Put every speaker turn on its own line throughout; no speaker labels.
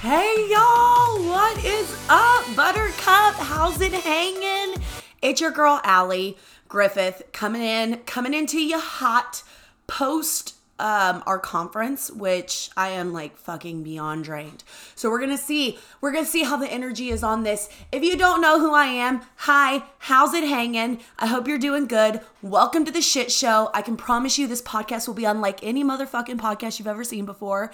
Hey y'all, what is up, Buttercup? How's it hanging? It's your girl Allie Griffith coming in, coming into you hot post um, our conference, which I am like fucking beyond drained. So we're gonna see, we're gonna see how the energy is on this. If you don't know who I am, hi, how's it hanging? I hope you're doing good. Welcome to the shit show. I can promise you this podcast will be unlike any motherfucking podcast you've ever seen before.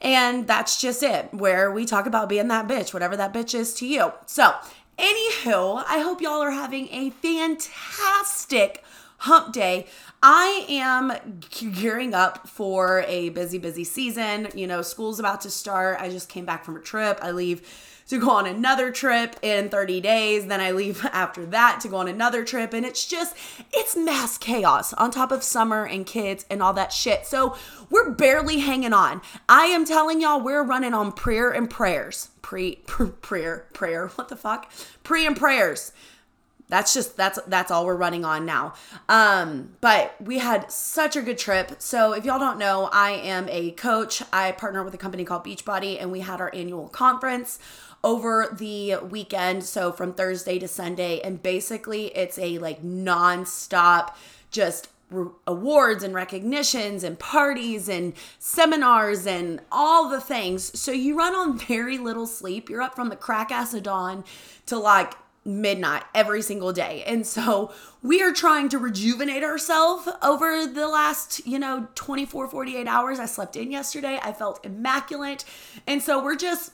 And that's just it, where we talk about being that bitch, whatever that bitch is to you. So, anywho, I hope y'all are having a fantastic hump day. I am gearing up for a busy, busy season. You know, school's about to start. I just came back from a trip. I leave to go on another trip in 30 days. Then I leave after that to go on another trip. And it's just, it's mass chaos on top of summer and kids and all that shit. So we're barely hanging on. I am telling y'all, we're running on prayer and prayers. Pre, prayer, prayer, what the fuck? Pre and prayers that's just that's that's all we're running on now um but we had such a good trip so if y'all don't know i am a coach i partner with a company called beachbody and we had our annual conference over the weekend so from thursday to sunday and basically it's a like non-stop just awards and recognitions and parties and seminars and all the things so you run on very little sleep you're up from the crack ass of dawn to like midnight every single day. And so we are trying to rejuvenate ourselves over the last, you know, 24, 48 hours. I slept in yesterday. I felt immaculate. And so we're just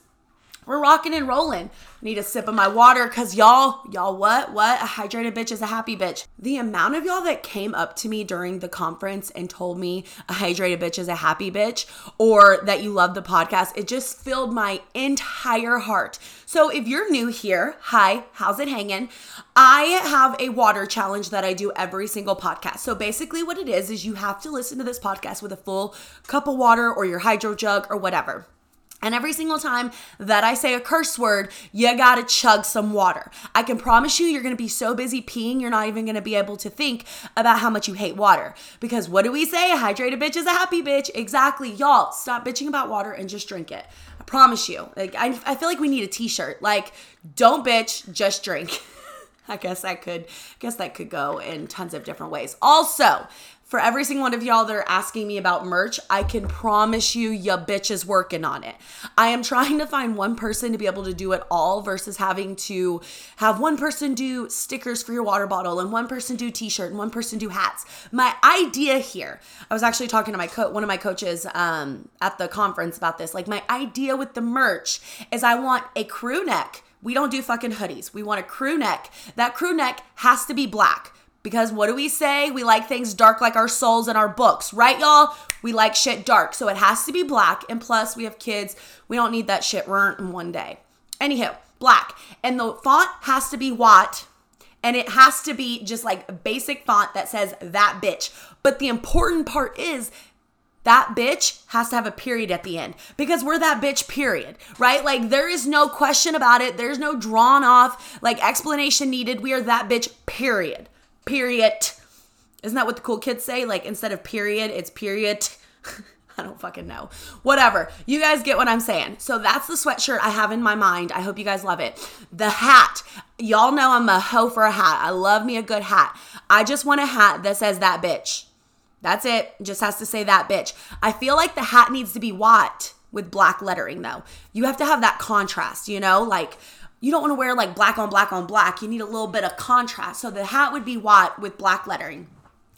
we're rocking and rolling. Need a sip of my water because y'all, y'all, what? What? A hydrated bitch is a happy bitch. The amount of y'all that came up to me during the conference and told me a hydrated bitch is a happy bitch or that you love the podcast, it just filled my entire heart. So if you're new here, hi, how's it hanging? I have a water challenge that I do every single podcast. So basically, what it is, is you have to listen to this podcast with a full cup of water or your hydro jug or whatever. And every single time that I say a curse word, you gotta chug some water. I can promise you, you're gonna be so busy peeing, you're not even gonna be able to think about how much you hate water. Because what do we say? A hydrated bitch is a happy bitch. Exactly. Y'all, stop bitching about water and just drink it. I promise you. Like, I, I feel like we need a t shirt. Like, don't bitch, just drink. I guess that could I guess that could go in tons of different ways. Also, for every single one of y'all that are asking me about merch, I can promise you, ya bitch is working on it. I am trying to find one person to be able to do it all versus having to have one person do stickers for your water bottle and one person do t-shirt and one person do hats. My idea here, I was actually talking to my co- one of my coaches um, at the conference about this. Like my idea with the merch is I want a crew neck. We don't do fucking hoodies. We want a crew neck. That crew neck has to be black because what do we say? We like things dark like our souls and our books, right, y'all? We like shit dark. So it has to be black. And plus, we have kids. We don't need that shit burnt in one day. Anyhow, black. And the font has to be what? And it has to be just like basic font that says that bitch. But the important part is that bitch has to have a period at the end because we're that bitch period right like there is no question about it there's no drawn off like explanation needed we are that bitch period period. Isn't that what the cool kids say? Like instead of period, it's period. I don't fucking know. Whatever. You guys get what I'm saying. So that's the sweatshirt I have in my mind. I hope you guys love it. The hat. Y'all know I'm a hoe for a hat. I love me a good hat. I just want a hat that says that bitch. That's it. Just has to say that bitch. I feel like the hat needs to be white with black lettering though. You have to have that contrast, you know? Like you don't want to wear like black on black on black. You need a little bit of contrast. So the hat would be white with black lettering.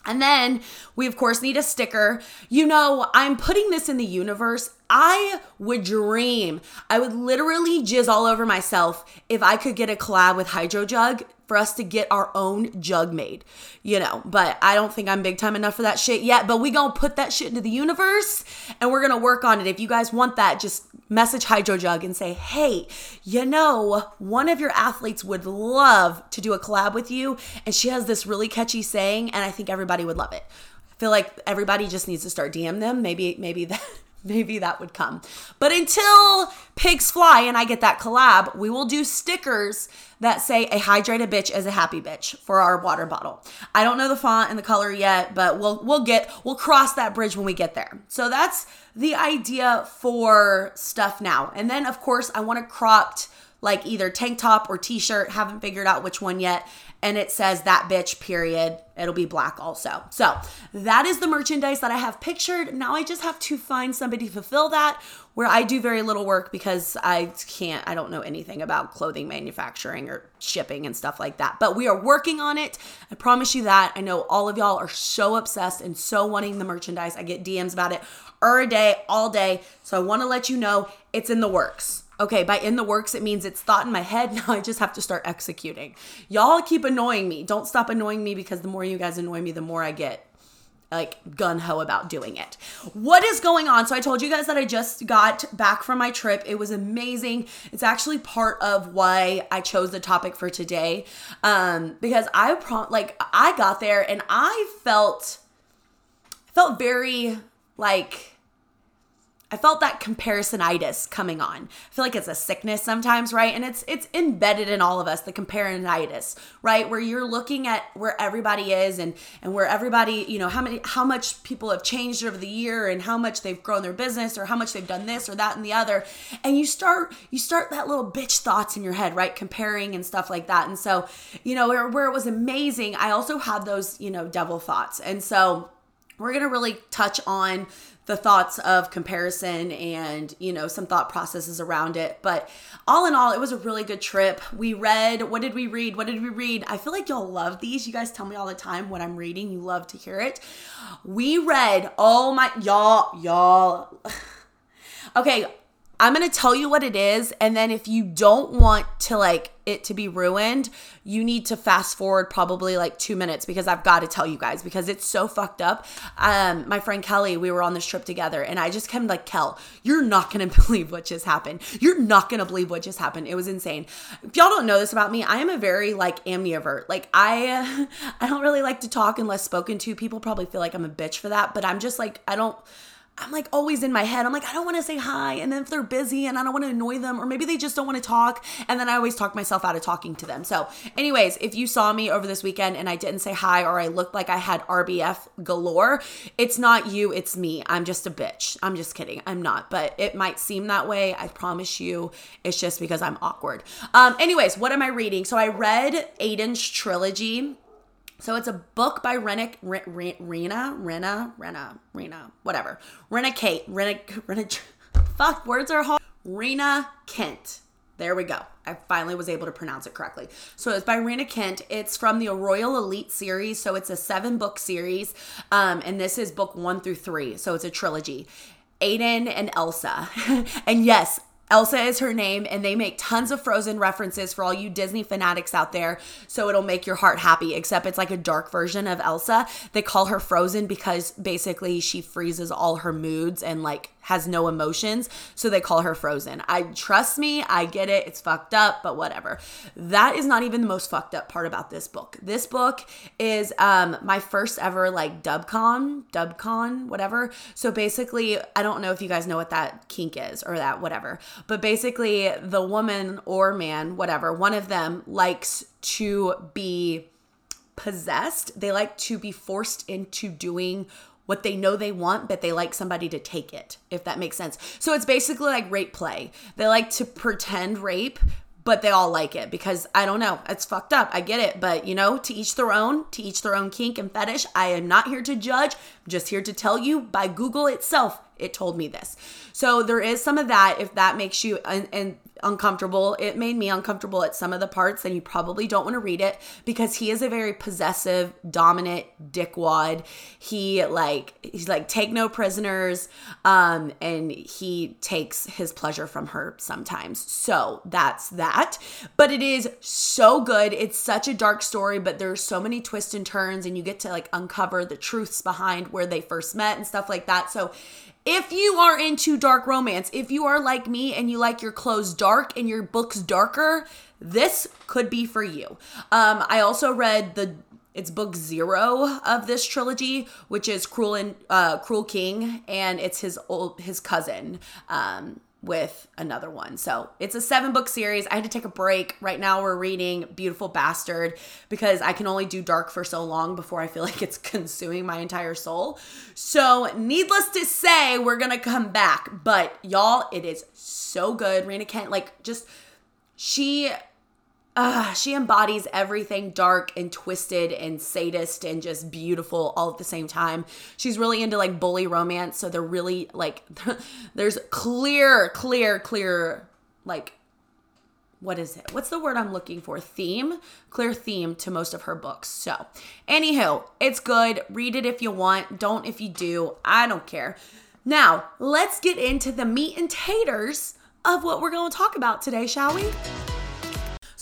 And then we, of course, need a sticker. You know, I'm putting this in the universe. I would dream, I would literally jizz all over myself if I could get a collab with Hydro Jug for us to get our own jug made, you know. But I don't think I'm big time enough for that shit yet. But we gonna put that shit into the universe and we're gonna work on it. If you guys want that, just message Hydro Jug and say, hey, you know, one of your athletes would love to do a collab with you, and she has this really catchy saying, and I think everybody would love it. I feel like everybody just needs to start DM them. Maybe, maybe that maybe that would come. But until pigs fly and I get that collab, we will do stickers that say a hydrated bitch is a happy bitch for our water bottle. I don't know the font and the color yet, but we'll we'll get we'll cross that bridge when we get there. So that's the idea for stuff now. And then of course I want a cropped like either tank top or t-shirt, haven't figured out which one yet and it says that bitch period. It'll be black also. So that is the merchandise that i have pictured. Now i just have to find somebody to fulfill that where i do very little work because i can't i don't know anything about clothing manufacturing or shipping and stuff like that. But we are working on it. I promise you that. I know all of y'all are so obsessed and so wanting the merchandise. I get dms about it a day all day. So i want to let you know it's in the works Okay, by in the works, it means it's thought in my head. Now I just have to start executing. Y'all keep annoying me. Don't stop annoying me because the more you guys annoy me, the more I get like gun ho about doing it. What is going on? So I told you guys that I just got back from my trip. It was amazing. It's actually part of why I chose the topic for today. Um because I pro- like I got there and I felt felt very like I felt that comparisonitis coming on. I feel like it's a sickness sometimes, right? And it's it's embedded in all of us, the comparisonitis, right? Where you're looking at where everybody is and and where everybody, you know, how many how much people have changed over the year and how much they've grown their business or how much they've done this or that and the other. And you start you start that little bitch thoughts in your head, right? Comparing and stuff like that. And so, you know, where, where it was amazing, I also had those, you know, devil thoughts. And so we're going to really touch on the thoughts of comparison and you know some thought processes around it. But all in all it was a really good trip. We read what did we read? What did we read? I feel like y'all love these. You guys tell me all the time what i'm reading. You love to hear it. We read oh my y'all y'all. Okay I'm going to tell you what it is and then if you don't want to like it to be ruined, you need to fast forward probably like 2 minutes because I've got to tell you guys because it's so fucked up. Um my friend Kelly, we were on this trip together and I just came like, "Kel, you're not going to believe what just happened. You're not going to believe what just happened." It was insane. If y'all don't know this about me, I am a very like amnivert. Like I I don't really like to talk unless spoken to. People probably feel like I'm a bitch for that, but I'm just like I don't I'm like always in my head. I'm like, I don't want to say hi. And then if they're busy and I don't want to annoy them, or maybe they just don't want to talk. And then I always talk myself out of talking to them. So, anyways, if you saw me over this weekend and I didn't say hi or I looked like I had RBF galore, it's not you, it's me. I'm just a bitch. I'm just kidding. I'm not, but it might seem that way. I promise you, it's just because I'm awkward. Um, anyways, what am I reading? So I read Aiden's trilogy so it's a book by Rena, Rena, Rena, Rena, Rena, whatever. Rena Kate, Rena, Rena, fuck, words are hard. Rina Kent. There we go. I finally was able to pronounce it correctly. So it's by Rina Kent. It's from the Royal Elite series. So it's a seven book series. Um, and this is book one through three. So it's a trilogy. Aiden and Elsa. and yes, Elsa is her name, and they make tons of Frozen references for all you Disney fanatics out there. So it'll make your heart happy, except it's like a dark version of Elsa. They call her Frozen because basically she freezes all her moods and like has no emotions, so they call her Frozen. I trust me, I get it. It's fucked up, but whatever. That is not even the most fucked up part about this book. This book is um my first ever like dubcon, dubcon, whatever. So basically, I don't know if you guys know what that kink is or that whatever, but basically the woman or man, whatever, one of them likes to be possessed. They like to be forced into doing what they know they want, but they like somebody to take it, if that makes sense. So it's basically like rape play. They like to pretend rape, but they all like it because I don't know, it's fucked up. I get it, but you know, to each their own, to each their own kink and fetish. I am not here to judge, I'm just here to tell you by Google itself, it told me this. So there is some of that if that makes you and, and uncomfortable. It made me uncomfortable at some of the parts, and you probably don't want to read it because he is a very possessive, dominant dickwad. He like he's like take no prisoners, um, and he takes his pleasure from her sometimes. So that's that. But it is so good. It's such a dark story, but there's so many twists and turns, and you get to like uncover the truths behind where they first met and stuff like that. So if you are into dark romance, if you are like me and you like your clothes dark and your books darker, this could be for you. Um, I also read the it's book zero of this trilogy, which is Cruel and uh, Cruel King, and it's his old his cousin. Um, with another one. So it's a seven book series. I had to take a break. Right now, we're reading Beautiful Bastard because I can only do dark for so long before I feel like it's consuming my entire soul. So, needless to say, we're gonna come back. But y'all, it is so good. Rina Kent, like, just she uh, she embodies everything dark and twisted and sadist and just beautiful all at the same time. She's really into like bully romance, so they're really like there's clear, clear, clear like what is it? What's the word I'm looking for? Theme? Clear theme to most of her books. So, anywho, it's good. Read it if you want. Don't if you do. I don't care. Now, let's get into the meat and taters of what we're going to talk about today, shall we?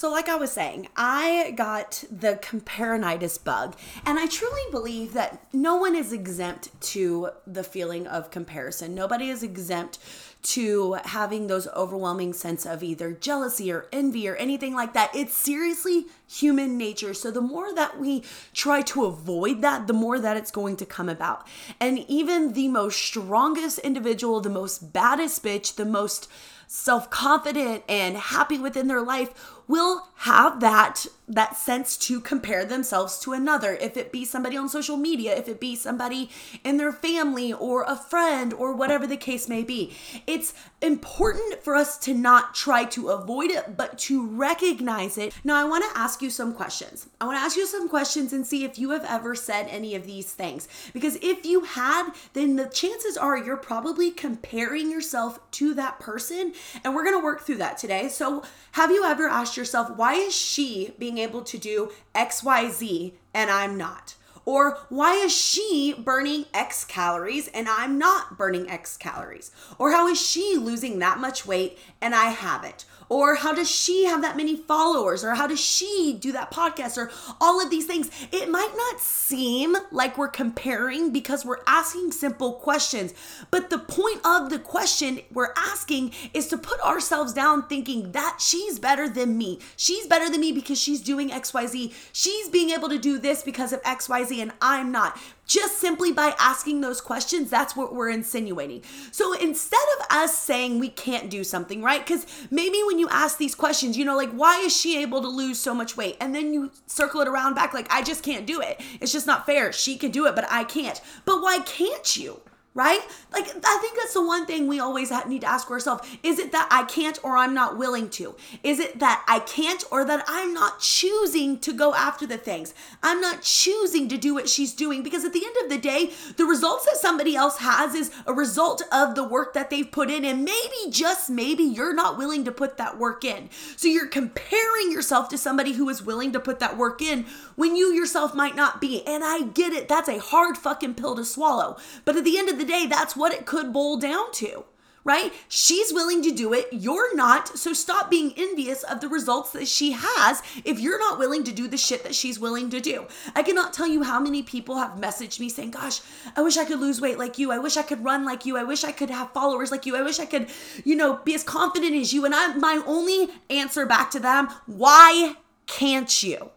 So, like I was saying, I got the comparinitis bug, and I truly believe that no one is exempt to the feeling of comparison. Nobody is exempt to having those overwhelming sense of either jealousy or envy or anything like that. It's seriously human nature. So the more that we try to avoid that, the more that it's going to come about. And even the most strongest individual, the most baddest bitch, the most self-confident and happy within their life will have that that sense to compare themselves to another. If it be somebody on social media if it be somebody in their family or a friend or whatever the case may be. It's important for us to not try to avoid it but to recognize it. Now i want to ask you some questions. I want to ask you some questions and see if you have ever said any of these things. Because if you had then the chances are you're probably comparing yourself to that person and we're going to work through that today. So have you ever asked yourself, why is she being able to do XYZ and I'm not? Or why is she burning X calories and I'm not burning X calories? Or how is she losing that much weight and I haven't? Or how does she have that many followers? Or how does she do that podcast? Or all of these things. It might not seem like we're comparing because we're asking simple questions. But the point of the question we're asking is to put ourselves down thinking that she's better than me. She's better than me because she's doing XYZ. She's being able to do this because of XYZ and I'm not just simply by asking those questions, that's what we're insinuating. So instead of us saying we can't do something, right? Because maybe when you ask these questions, you know, like, why is she able to lose so much weight? And then you circle it around back, like, I just can't do it. It's just not fair. She can do it, but I can't. But why can't you? Right? Like, I think that's the one thing we always need to ask ourselves. Is it that I can't or I'm not willing to? Is it that I can't or that I'm not choosing to go after the things? I'm not choosing to do what she's doing because at the end of the day, the results that somebody else has is a result of the work that they've put in. And maybe, just maybe, you're not willing to put that work in. So you're comparing yourself to somebody who is willing to put that work in when you yourself might not be. And I get it. That's a hard fucking pill to swallow. But at the end of the the day, that's what it could boil down to, right? She's willing to do it. You're not. So stop being envious of the results that she has if you're not willing to do the shit that she's willing to do. I cannot tell you how many people have messaged me saying, Gosh, I wish I could lose weight like you. I wish I could run like you. I wish I could have followers like you. I wish I could, you know, be as confident as you. And I, my only answer back to them, why can't you?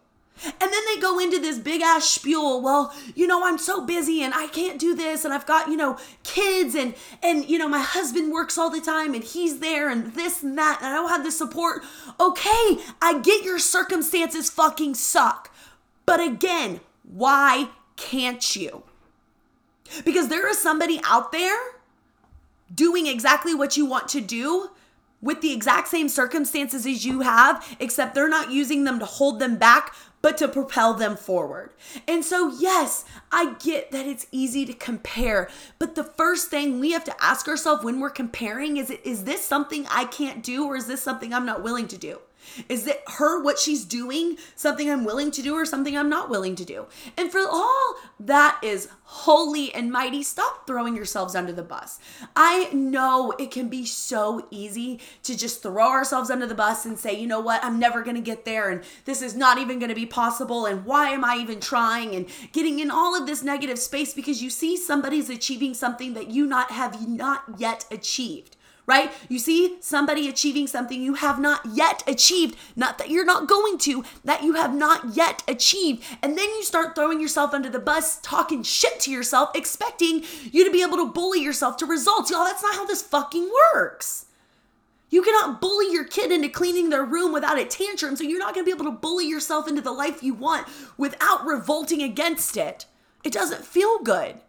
And then they go into this big ass spiel. Well, you know, I'm so busy and I can't do this and I've got, you know, kids and and you know, my husband works all the time and he's there and this and that and I don't have the support. Okay, I get your circumstances fucking suck. But again, why can't you? Because there is somebody out there doing exactly what you want to do with the exact same circumstances as you have, except they're not using them to hold them back, but to propel them forward. And so, yes, I get that it's easy to compare, but the first thing we have to ask ourselves when we're comparing is is this something I can't do or is this something I'm not willing to do? Is it her, what she's doing, something I'm willing to do or something I'm not willing to do? And for all that is holy and mighty, stop throwing yourselves under the bus. I know it can be so easy to just throw ourselves under the bus and say, you know what, I'm never going to get there and this is not even going to be possible and why am I even trying and getting in all of this negative space because you see somebody's achieving something that you not have not yet achieved right? You see somebody achieving something you have not yet achieved, not that you're not going to, that you have not yet achieved. And then you start throwing yourself under the bus, talking shit to yourself, expecting you to be able to bully yourself to results. Y'all, that's not how this fucking works. You cannot bully your kid into cleaning their room without a tantrum, so you're not gonna be able to bully yourself into the life you want without revolting against it. It doesn't feel good.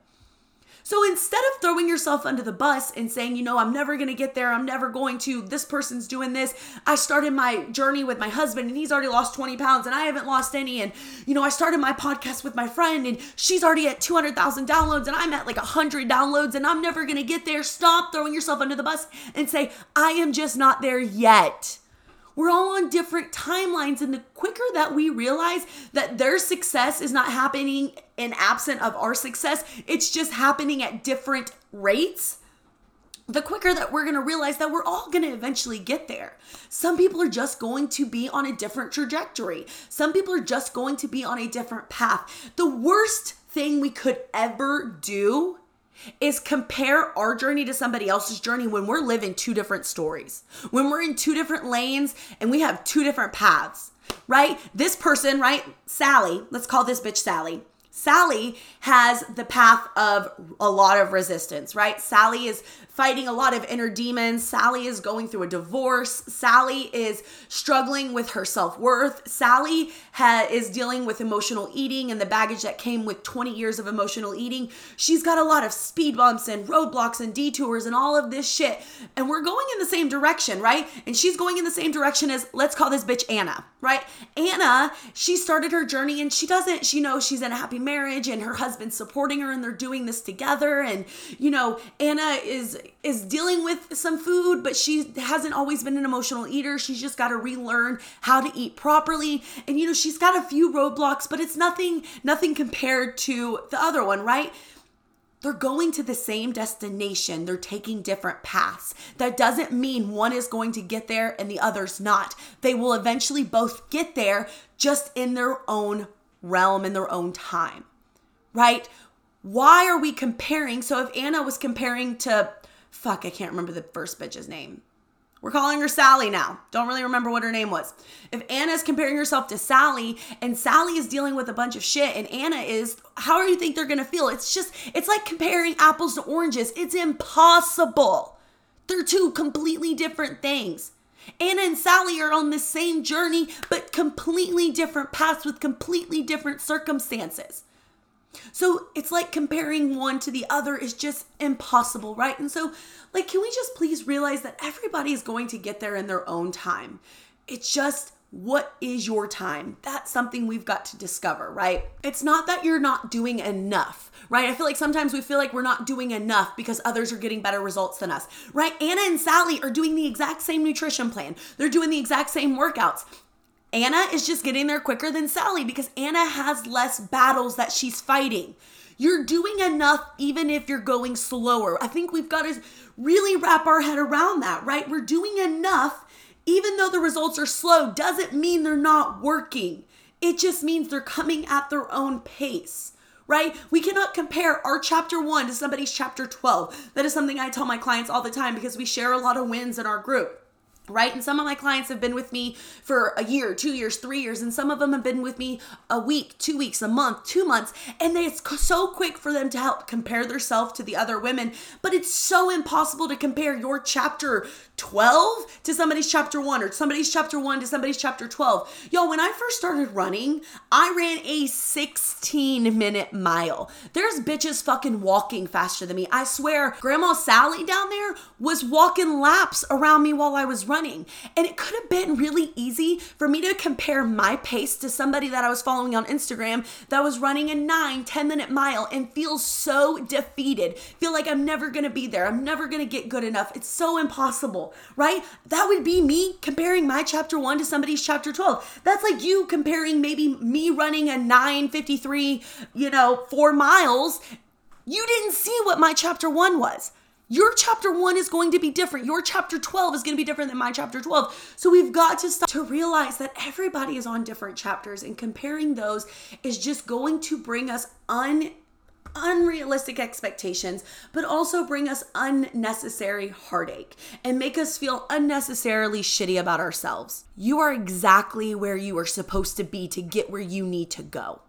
So instead of throwing yourself under the bus and saying, you know, I'm never going to get there, I'm never going to, this person's doing this. I started my journey with my husband and he's already lost 20 pounds and I haven't lost any. And, you know, I started my podcast with my friend and she's already at 200,000 downloads and I'm at like 100 downloads and I'm never going to get there. Stop throwing yourself under the bus and say, I am just not there yet. We're all on different timelines. And the quicker that we realize that their success is not happening in absent of our success, it's just happening at different rates the quicker that we're going to realize that we're all going to eventually get there. Some people are just going to be on a different trajectory. Some people are just going to be on a different path. The worst thing we could ever do is compare our journey to somebody else's journey when we're living two different stories, when we're in two different lanes and we have two different paths, right? This person, right? Sally, let's call this bitch Sally. Sally has the path of a lot of resistance, right? Sally is fighting a lot of inner demons. Sally is going through a divorce. Sally is struggling with her self worth. Sally ha- is dealing with emotional eating and the baggage that came with 20 years of emotional eating. She's got a lot of speed bumps and roadblocks and detours and all of this shit. And we're going in the same direction, right? And she's going in the same direction as, let's call this bitch Anna, right? Anna, she started her journey and she doesn't, she knows she's in a happy marriage and her husband's supporting her and they're doing this together. And, you know, Anna is is dealing with some food, but she hasn't always been an emotional eater. She's just got to relearn how to eat properly. And you know, she's got a few roadblocks, but it's nothing nothing compared to the other one, right? They're going to the same destination. They're taking different paths. That doesn't mean one is going to get there and the other's not. They will eventually both get there just in their own realm, in their own time, right? Why are we comparing? So if Anna was comparing to Fuck, I can't remember the first bitch's name. We're calling her Sally now. Don't really remember what her name was. If Anna is comparing herself to Sally and Sally is dealing with a bunch of shit and Anna is, how do you think they're gonna feel? It's just, it's like comparing apples to oranges. It's impossible. They're two completely different things. Anna and Sally are on the same journey, but completely different paths with completely different circumstances. So it's like comparing one to the other is just impossible, right? And so, like, can we just please realize that everybody is going to get there in their own time? It's just what is your time? That's something we've got to discover, right? It's not that you're not doing enough, right? I feel like sometimes we feel like we're not doing enough because others are getting better results than us, right? Anna and Sally are doing the exact same nutrition plan, they're doing the exact same workouts. Anna is just getting there quicker than Sally because Anna has less battles that she's fighting. You're doing enough even if you're going slower. I think we've got to really wrap our head around that, right? We're doing enough even though the results are slow doesn't mean they're not working. It just means they're coming at their own pace right? We cannot compare our chapter one to somebody's chapter 12. That is something I tell my clients all the time because we share a lot of wins in our group right? And some of my clients have been with me for a year, two years, three years, and some of them have been with me a week, two weeks, a month, two months, and it's so quick for them to help compare themselves to the other women, but it's so impossible to compare your chapter 12 to somebody's chapter 1 or somebody's chapter 1 to somebody's chapter 12. Yo, when I first started running, I ran a 16 minute mile. There's bitches fucking walking faster than me. I swear, Grandma Sally down there was walking laps around me while I was running running. And it could have been really easy for me to compare my pace to somebody that I was following on Instagram that was running a nine, 10 minute mile and feel so defeated. Feel like I'm never gonna be there. I'm never gonna get good enough. It's so impossible, right? That would be me comparing my chapter one to somebody's chapter 12. That's like you comparing maybe me running a 953, you know, four miles. You didn't see what my chapter one was. Your chapter one is going to be different. Your chapter 12 is going to be different than my chapter 12. So we've got to start to realize that everybody is on different chapters, and comparing those is just going to bring us un unrealistic expectations, but also bring us unnecessary heartache and make us feel unnecessarily shitty about ourselves. You are exactly where you are supposed to be to get where you need to go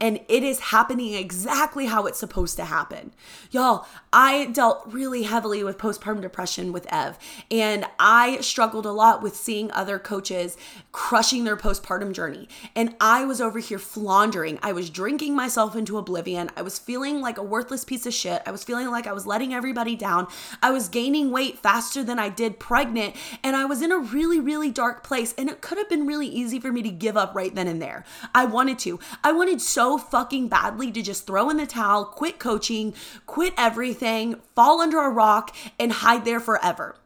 and it is happening exactly how it's supposed to happen. Y'all, I dealt really heavily with postpartum depression with Ev, and I struggled a lot with seeing other coaches crushing their postpartum journey. And I was over here floundering. I was drinking myself into oblivion. I was feeling like a worthless piece of shit. I was feeling like I was letting everybody down. I was gaining weight faster than I did pregnant, and I was in a really, really dark place. And it could have been really easy for me to give up right then and there. I wanted to. I wanted so so fucking badly to just throw in the towel, quit coaching, quit everything, fall under a rock, and hide there forever.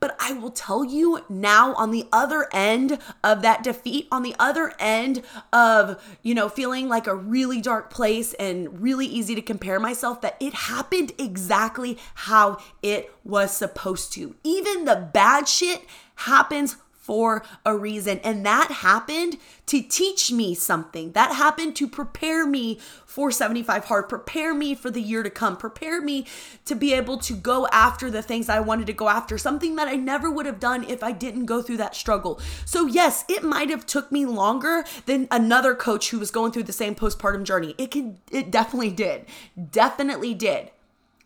But I will tell you now, on the other end of that defeat, on the other end of, you know, feeling like a really dark place and really easy to compare myself, that it happened exactly how it was supposed to. Even the bad shit happens for a reason. And that happened to teach me something. That happened to prepare me for 75 hard, prepare me for the year to come, prepare me to be able to go after the things I wanted to go after, something that I never would have done if I didn't go through that struggle. So yes, it might have took me longer than another coach who was going through the same postpartum journey. It can it definitely did. Definitely did.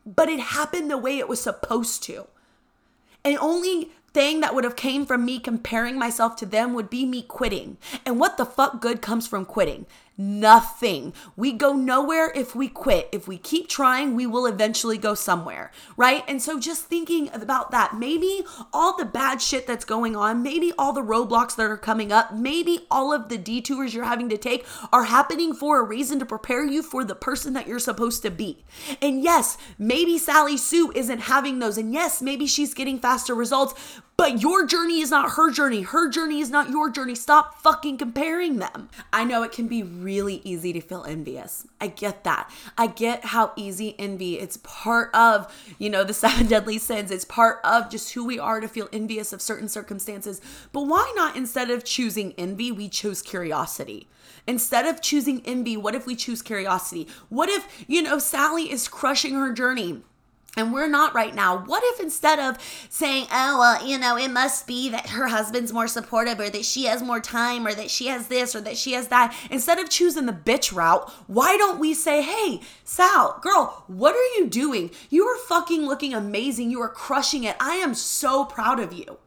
But it happened the way it was supposed to. And only thing that would have came from me comparing myself to them would be me quitting. And what the fuck good comes from quitting? Nothing. We go nowhere if we quit. If we keep trying, we will eventually go somewhere, right? And so just thinking about that, maybe all the bad shit that's going on, maybe all the roadblocks that are coming up, maybe all of the detours you're having to take are happening for a reason to prepare you for the person that you're supposed to be. And yes, maybe Sally Sue isn't having those. And yes, maybe she's getting faster results, but your journey is not her journey. Her journey is not your journey. Stop fucking comparing them. I know it can be really easy to feel envious. I get that. I get how easy envy. It's part of, you know, the seven deadly sins. It's part of just who we are to feel envious of certain circumstances. But why not instead of choosing envy, we choose curiosity? Instead of choosing envy, what if we choose curiosity? What if, you know, Sally is crushing her journey? And we're not right now. What if instead of saying, oh, well, you know, it must be that her husband's more supportive or that she has more time or that she has this or that she has that, instead of choosing the bitch route, why don't we say, hey, Sal, girl, what are you doing? You are fucking looking amazing. You are crushing it. I am so proud of you.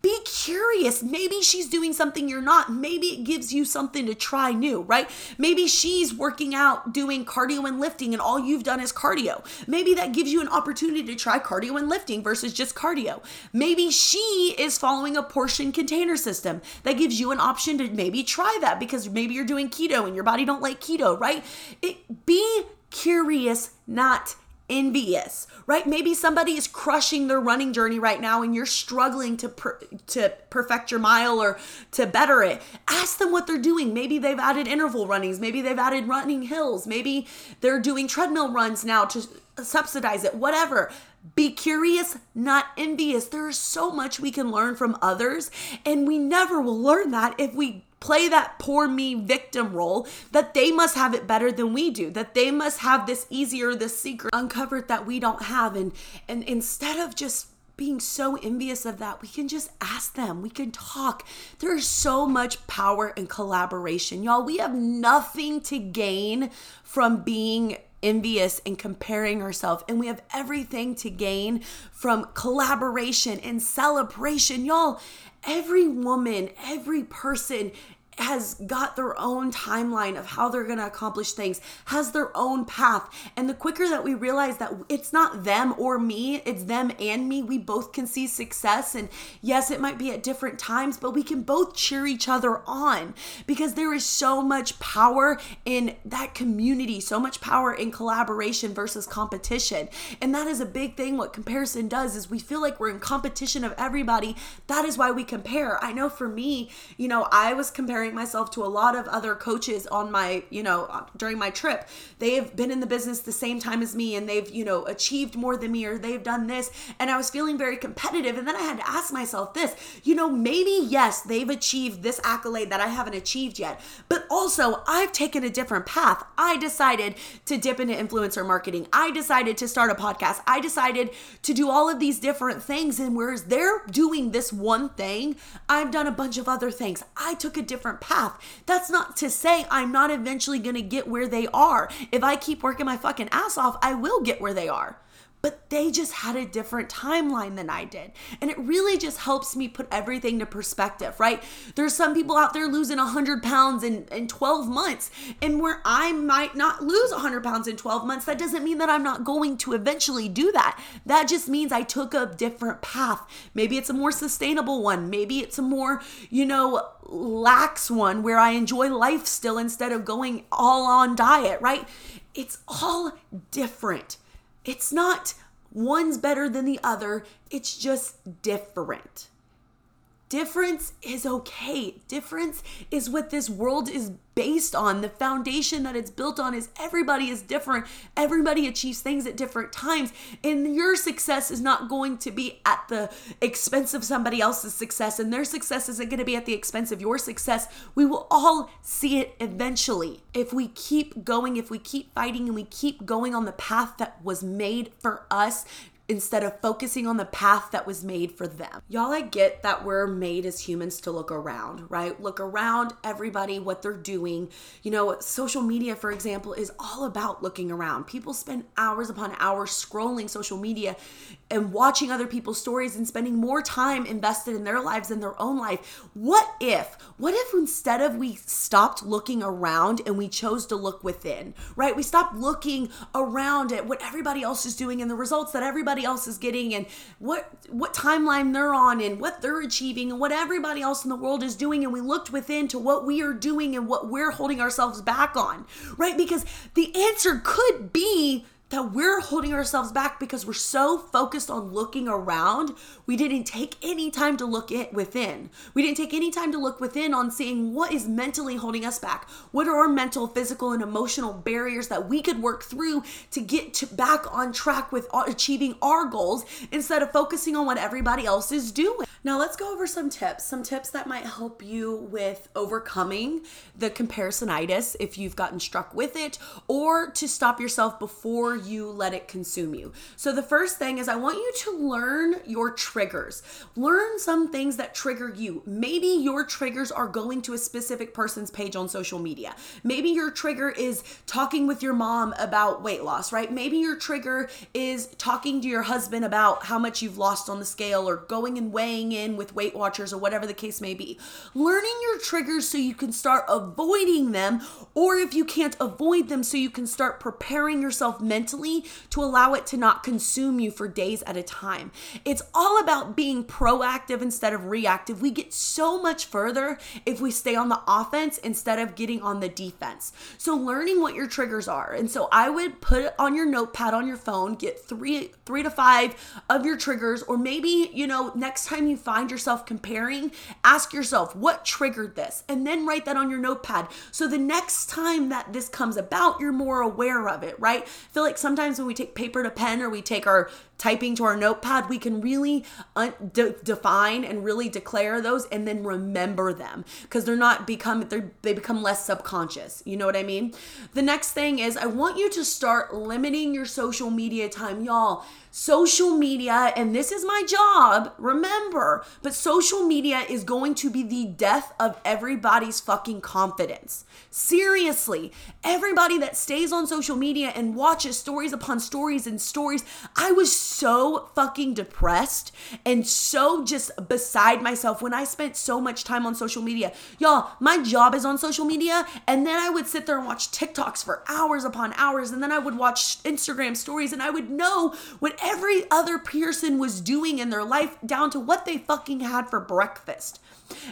Be curious. Maybe she's doing something you're not. Maybe it gives you something to try new, right? Maybe she's working out doing cardio and lifting and all you've done is cardio. Maybe that gives you an opportunity to try cardio and lifting versus just cardio. Maybe she is following a portion container system that gives you an option to maybe try that because maybe you're doing keto and your body don't like keto, right? It, be curious, not envious, right? Maybe somebody is crushing their running journey right now and you're struggling to per- to perfect your mile or to better it. Ask them what they're doing. Maybe they've added interval runnings, maybe they've added running hills, maybe they're doing treadmill runs now to subsidize it. Whatever. Be curious, not envious. There's so much we can learn from others, and we never will learn that if we play that poor me victim role that they must have it better than we do that they must have this easier this secret uncovered that we don't have. And and instead of just being so envious of that we can just ask them. We can talk. There's so much power in collaboration. Y'all we have nothing to gain from being envious and comparing herself. and we have everything to gain from collaboration and celebration y'all every woman, every person has got their own timeline of how they're going to accomplish things, has their own path. And the quicker that we realize that it's not them or me, it's them and me, we both can see success. And yes, it might be at different times, but we can both cheer each other on because there is so much power in that community, so much power in collaboration versus competition. And that is a big thing. What comparison does is we feel like we're in competition of everybody. That is why we compare. I know for me, you know, I was comparing comparing myself to a lot of other coaches on my, you know, uh, during my trip. They have been in the business the same time as me and they've, you know, achieved more than me or they've done this. And I was feeling very competitive. And then I had to ask myself this, you know, maybe, yes, they've achieved this accolade that I haven't achieved yet, but also I've taken a different path. I decided to dip into influencer marketing. I decided to start a podcast. I decided to do all of these different things. And whereas they're doing this one thing, I've done a bunch of other things. I took a different path. That's not to say I'm not eventually going to get where they are. If I keep working my fucking ass off, I will get where they are but they just had a different timeline than I did. And it really just helps me put everything to perspective, right? There's some people out there losing 100 pounds in, in 12 months, and where I might not lose 100 pounds in 12 months, that doesn't mean that I'm not going to eventually do that. That just means I took a different path. Maybe it's a more sustainable one, maybe it's a more, you know, lax one where I enjoy life still instead of going all on diet, right? It's all different. It's not one's better than the other, it's just different. Difference is okay. Difference is what this world is based on. The foundation that it's built on is everybody is different. Everybody achieves things at different times. And your success is not going to be at the expense of somebody else's success. And their success isn't going to be at the expense of your success. We will all see it eventually. If we keep going, if we keep fighting, and we keep going on the path that was made for us, instead of focusing on the path that was made for them. Y'all, I get that we're made as humans to look around, right? Look around everybody, what they're doing. You know, social media, for example, is all about looking around. People spend hours upon hours scrolling social media and watching other people's stories and spending more time invested in their lives than their own life. What if, what if instead of we stopped looking around and we chose to look within, right? We stopped looking around at what everybody else is doing and the results that everybody else is getting and what what timeline they're on and what they're achieving and what everybody else in the world is doing and we looked within to what we are doing and what we're holding ourselves back on, right? Because the answer could be that we're holding ourselves back because we're so focused on looking around, we didn't take any time to look it within. We didn't take any time to look within on seeing what is mentally holding us back. What are our mental, physical, and emotional barriers that we could work through to get to back on track with achieving our goals instead of focusing on what everybody else is doing. Now, let's go over some tips, some tips that might help you with overcoming the comparisonitis if you've gotten struck with it or to stop yourself before you let it consume you. So, the first thing is I want you to learn your triggers. Learn some things that trigger you. Maybe your triggers are going to a specific person's page on social media. Maybe your trigger is talking with your mom about weight loss, right? Maybe your trigger is talking to your husband about how much you've lost on the scale or going and weighing in with Weight Watchers or whatever the case may be. Learning your triggers so you can start avoiding them, or if you can't avoid them, so you can start preparing yourself mentally mentally to allow it to not consume you for days at a time. It's all about being proactive instead of reactive. We get so much further if we stay on the offense instead of getting on the defense. So learning what your triggers are. And so I would put it on your notepad on your phone, get 3 3 to 5 of your triggers or maybe, you know, next time you find yourself comparing, ask yourself what triggered this and then write that on your notepad. So the next time that this comes about, you're more aware of it, right? Feel like sometimes when we take paper to pen or we take our typing to our notepad, we can really un- de- define and really declare those and then remember them because they're not become they they become less subconscious. You know what I mean? The next thing is I want you to start limiting your social media time, y'all social media, and this is my job, remember, but social media is going to be the death of everybody's fucking confidence. Seriously, everybody that stays on social media and watches stories upon stories and stories, I was so fucking depressed and so just beside myself when I spent so much time on social media. Y'all, my job is on social media, and then I would sit there and watch TikToks for hours upon hours, and then I would watch Instagram stories, and I would know what every other person was doing in their life down to what they fucking had for breakfast.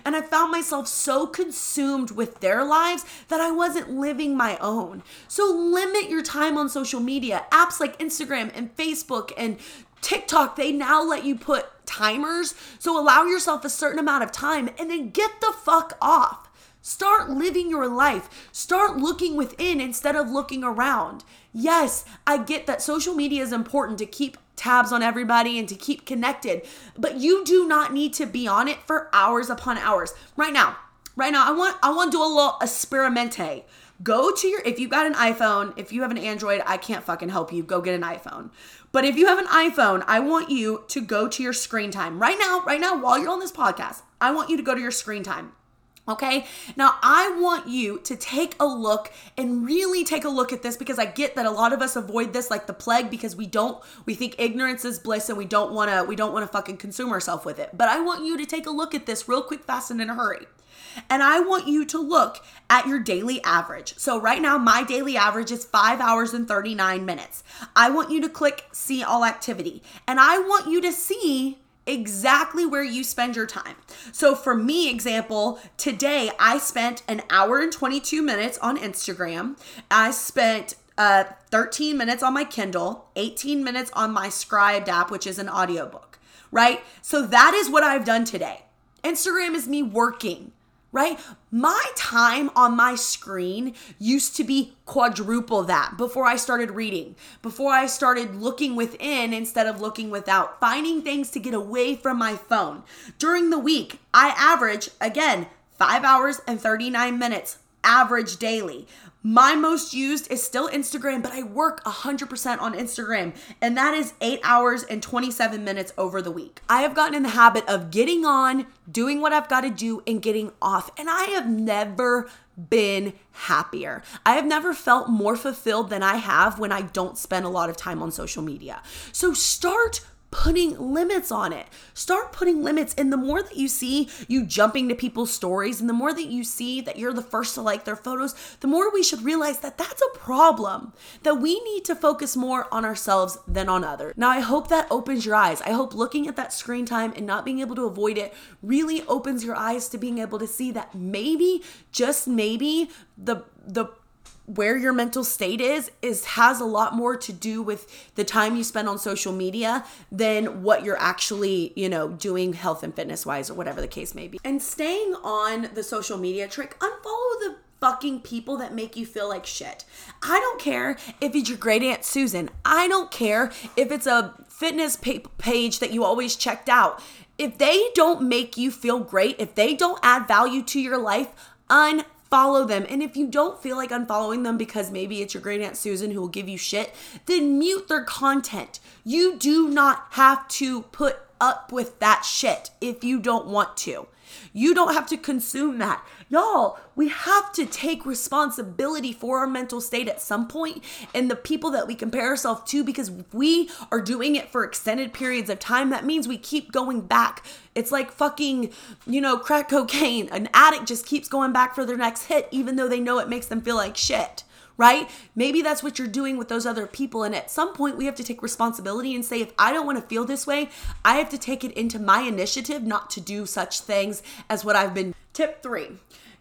And I found myself so consumed with their lives that I wasn't living my own. So limit your time on social media. Apps like Instagram and Facebook and TikTok, they now let you put timers. So allow yourself a certain amount of time and then get the fuck off. Start living your life. Start looking within instead of looking around. Yes, I get that social media is important to keep tabs on everybody and to keep connected, but you do not need to be on it for hours upon hours. Right now, right now, I want I want to do a little experimente. Go to your if you've got an iPhone, if you have an Android, I can't fucking help you. Go get an iPhone. But if you have an iPhone, I want you to go to your screen time. Right now, right now while you're on this podcast, I want you to go to your screen time. Okay, now I want you to take a look and really take a look at this because I get that a lot of us avoid this like the plague because we don't, we think ignorance is bliss and we don't wanna, we don't wanna fucking consume ourselves with it. But I want you to take a look at this real quick, fast, and in a hurry. And I want you to look at your daily average. So, right now, my daily average is five hours and 39 minutes. I want you to click see all activity. And I want you to see exactly where you spend your time. So for me example, today I spent an hour and 22 minutes on Instagram. I spent uh 13 minutes on my Kindle, 18 minutes on my Scribd app which is an audiobook, right? So that is what I've done today. Instagram is me working right? My time on my screen used to be quadruple that before I started reading, before I started looking within instead of looking without, finding things to get away from my phone. During the week, I average, again, five hours and 39 minutes average daily. My most used is still Instagram, but I work 100% on Instagram, and that is eight hours and 27 minutes over the week. I have gotten in the habit of getting on, doing what I've got to do, and getting off, and I have never been happier. I have never felt more fulfilled than I have when I don't spend a lot of time on social media. So start putting limits on it. Start putting limits. And the more that you see you jumping to people's stories, and the more that you see that you're the first to like their photos, the more we should realize that that's a problem, that we need to focus more on ourselves than on others. Now, I hope that opens your eyes. I hope looking at that screen time and not being able to avoid it really opens your eyes to being able to see that maybe, just maybe, the the where your mental state is is has a lot more to do with the time you spend on social media than what you're actually you know doing health and fitness wise or whatever the case may be. And staying on the social media trick unfollow the fucking people that make you feel like shit. I don't care if it's your great aunt susan. I don't care if it's a fitness page that you always checked out. If they don't make you feel great if they don't add value to your life un follow them. And if you don't feel like unfollowing them because maybe it's your great aunt Susan who will give you shit, then mute their content. You do not have to put up with that shit if you don't want to. You don't have to consume that. Y'all, we have to take responsibility for our mental state at some point and the people that we compare ourselves to because we are doing it for extended periods of time. That means we keep going back. It's like fucking, you know, crack cocaine. An addict just keeps going back for their next hit, even though they know it makes them feel like shit right? Maybe that's what you're doing with those other people. And at some point, we have to take responsibility and say, if I don't want to feel this way, I have to take it into my initiative not to do such things as what I've been. Tip three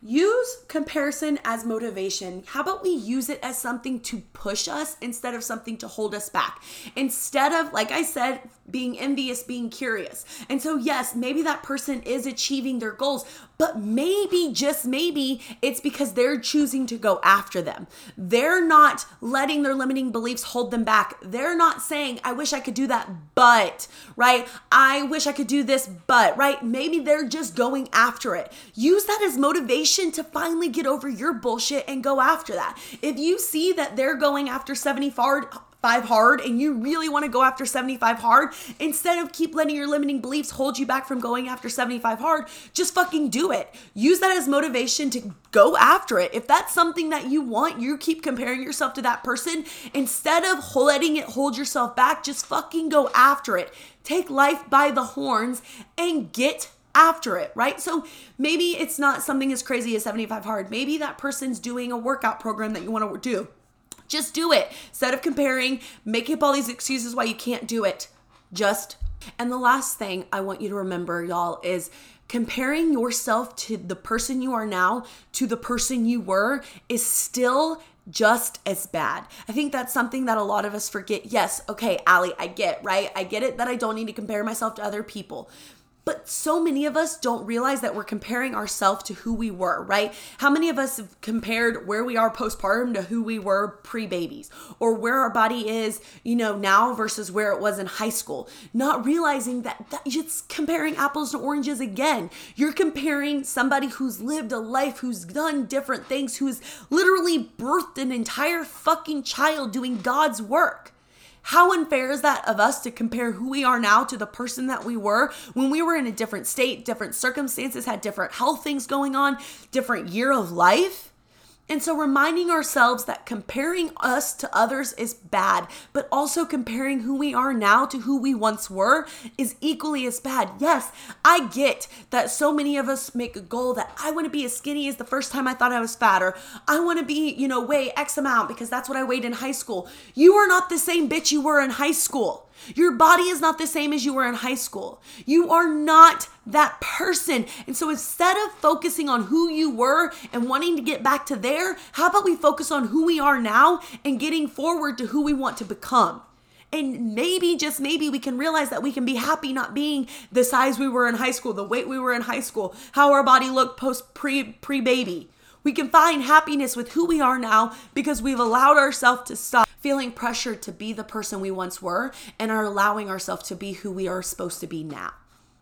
Use comparison as motivation. How about we use it as something to push us instead of something to hold us back? Instead of, like I said, being envious, being curious. And so, yes, maybe that person is achieving their goals, but maybe, just maybe, it's because they're choosing to go after them. They're not letting their limiting beliefs hold them back. They're not saying, I wish I could do that, but, right? I wish I could do this, but, right? Maybe they're just going after it. Use that as motivation to finally get over your bullshit and go after that. If you see that they're going after 75 75 hard and you really want to go after 75 hard, instead of keep letting your limiting beliefs hold you back from going after 75 hard, just fucking do it. Use that as motivation to go after it. If that's something that you want, you keep comparing yourself to that person. Instead of letting it hold yourself back, just fucking go after it. Take life by the horns and get after it, right? So maybe it's not something as crazy as 75 hard. Maybe that person's doing a workout program that you want to do. Just do it. Instead of comparing, make up all these excuses why you can't do it. Just. And the last thing I want you to remember, y'all, is comparing yourself to the person you are now to the person you were is still just as bad. I think that's something that a lot of us forget. Yes, okay, Allie, I get, right? I get it that I don't need to compare myself to other people. But so many of us don't realize that we're comparing ourselves to who we were, right? How many of us have compared where we are postpartum to who we were pre babies or where our body is, you know, now versus where it was in high school? Not realizing that, that it's comparing apples to oranges again. You're comparing somebody who's lived a life, who's done different things, who's literally birthed an entire fucking child doing God's work. How unfair is that of us to compare who we are now to the person that we were when we were in a different state, different circumstances, had different health things going on, different year of life? And so reminding ourselves that comparing us to others is bad, but also comparing who we are now to who we once were is equally as bad. Yes, I get that so many of us make a goal that I want to be as skinny as the first time I thought I was fat, or I want to be, you know, weigh X amount because that's what I weighed in high school. You are not the same bitch you were in high school. Your body is not the same as you were in high school. You are not that person. And so instead of focusing on who you were and wanting to get back to there, how about we focus on who we are now and getting forward to who we want to become? And maybe, just maybe, we can realize that we can be happy not being the size we were in high school, the weight we were in high school, how our body looked post pre pre baby. We can find happiness with who we are now because we've allowed ourselves to stop feeling pressured to be the person we once were and are allowing ourselves to be who we are supposed to be now,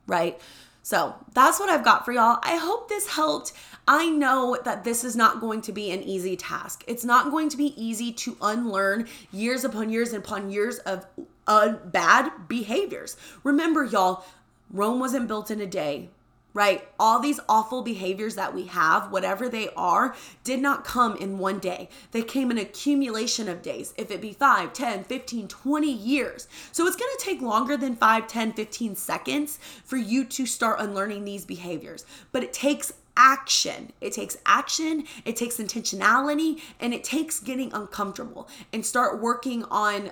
right? So that's what I've got for y'all. I hope this helped. I know that this is not going to be an easy task. It's not going to be easy to unlearn years upon years and upon years of uh, bad behaviors. Remember, y'all, Rome wasn't built in a day right? All these awful behaviors that we have, whatever they are, did not come in one day. They came in accumulation of days, if it be 5, 10, 15, 20 years. So it's going to take longer than 5, 10, 15 seconds for you to start unlearning these behaviors. But it takes action. It takes action, it takes intentionality, and it takes getting uncomfortable and start working on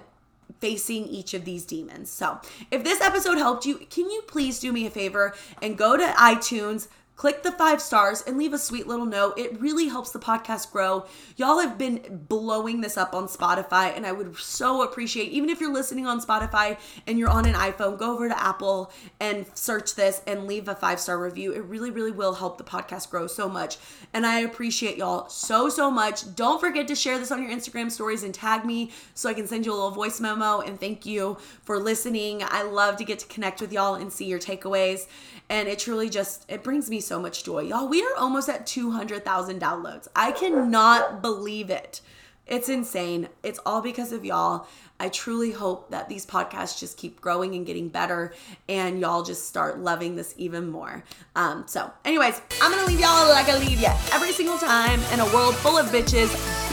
facing each of these demons. So, if this episode helped you, can you please do me a favor and go to iTunes? Click the five stars and leave a sweet little note. It really helps the podcast grow. Y'all have been blowing this up on Spotify, and I would so appreciate, even if you're listening on Spotify and you're on an iPhone, go over to Apple and search this and leave a five star review. It really, really will help the podcast grow so much. And I appreciate y'all so, so much. Don't forget to share this on your Instagram stories and tag me so I can send you a little voice memo. And thank you for listening. I love to get to connect with y'all and see your takeaways. And it truly just, it brings me so so much joy. Y'all, we are almost at 200,000 downloads. I cannot believe it. It's insane. It's all because of y'all. I truly hope that these podcasts just keep growing and getting better and y'all just start loving this even more. Um, so, anyways, I'm gonna leave y'all like I leave ya every single time in a world full of bitches.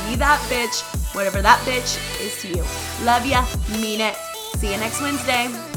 Be that bitch, whatever that bitch is to you. Love ya, mean it. See you next Wednesday.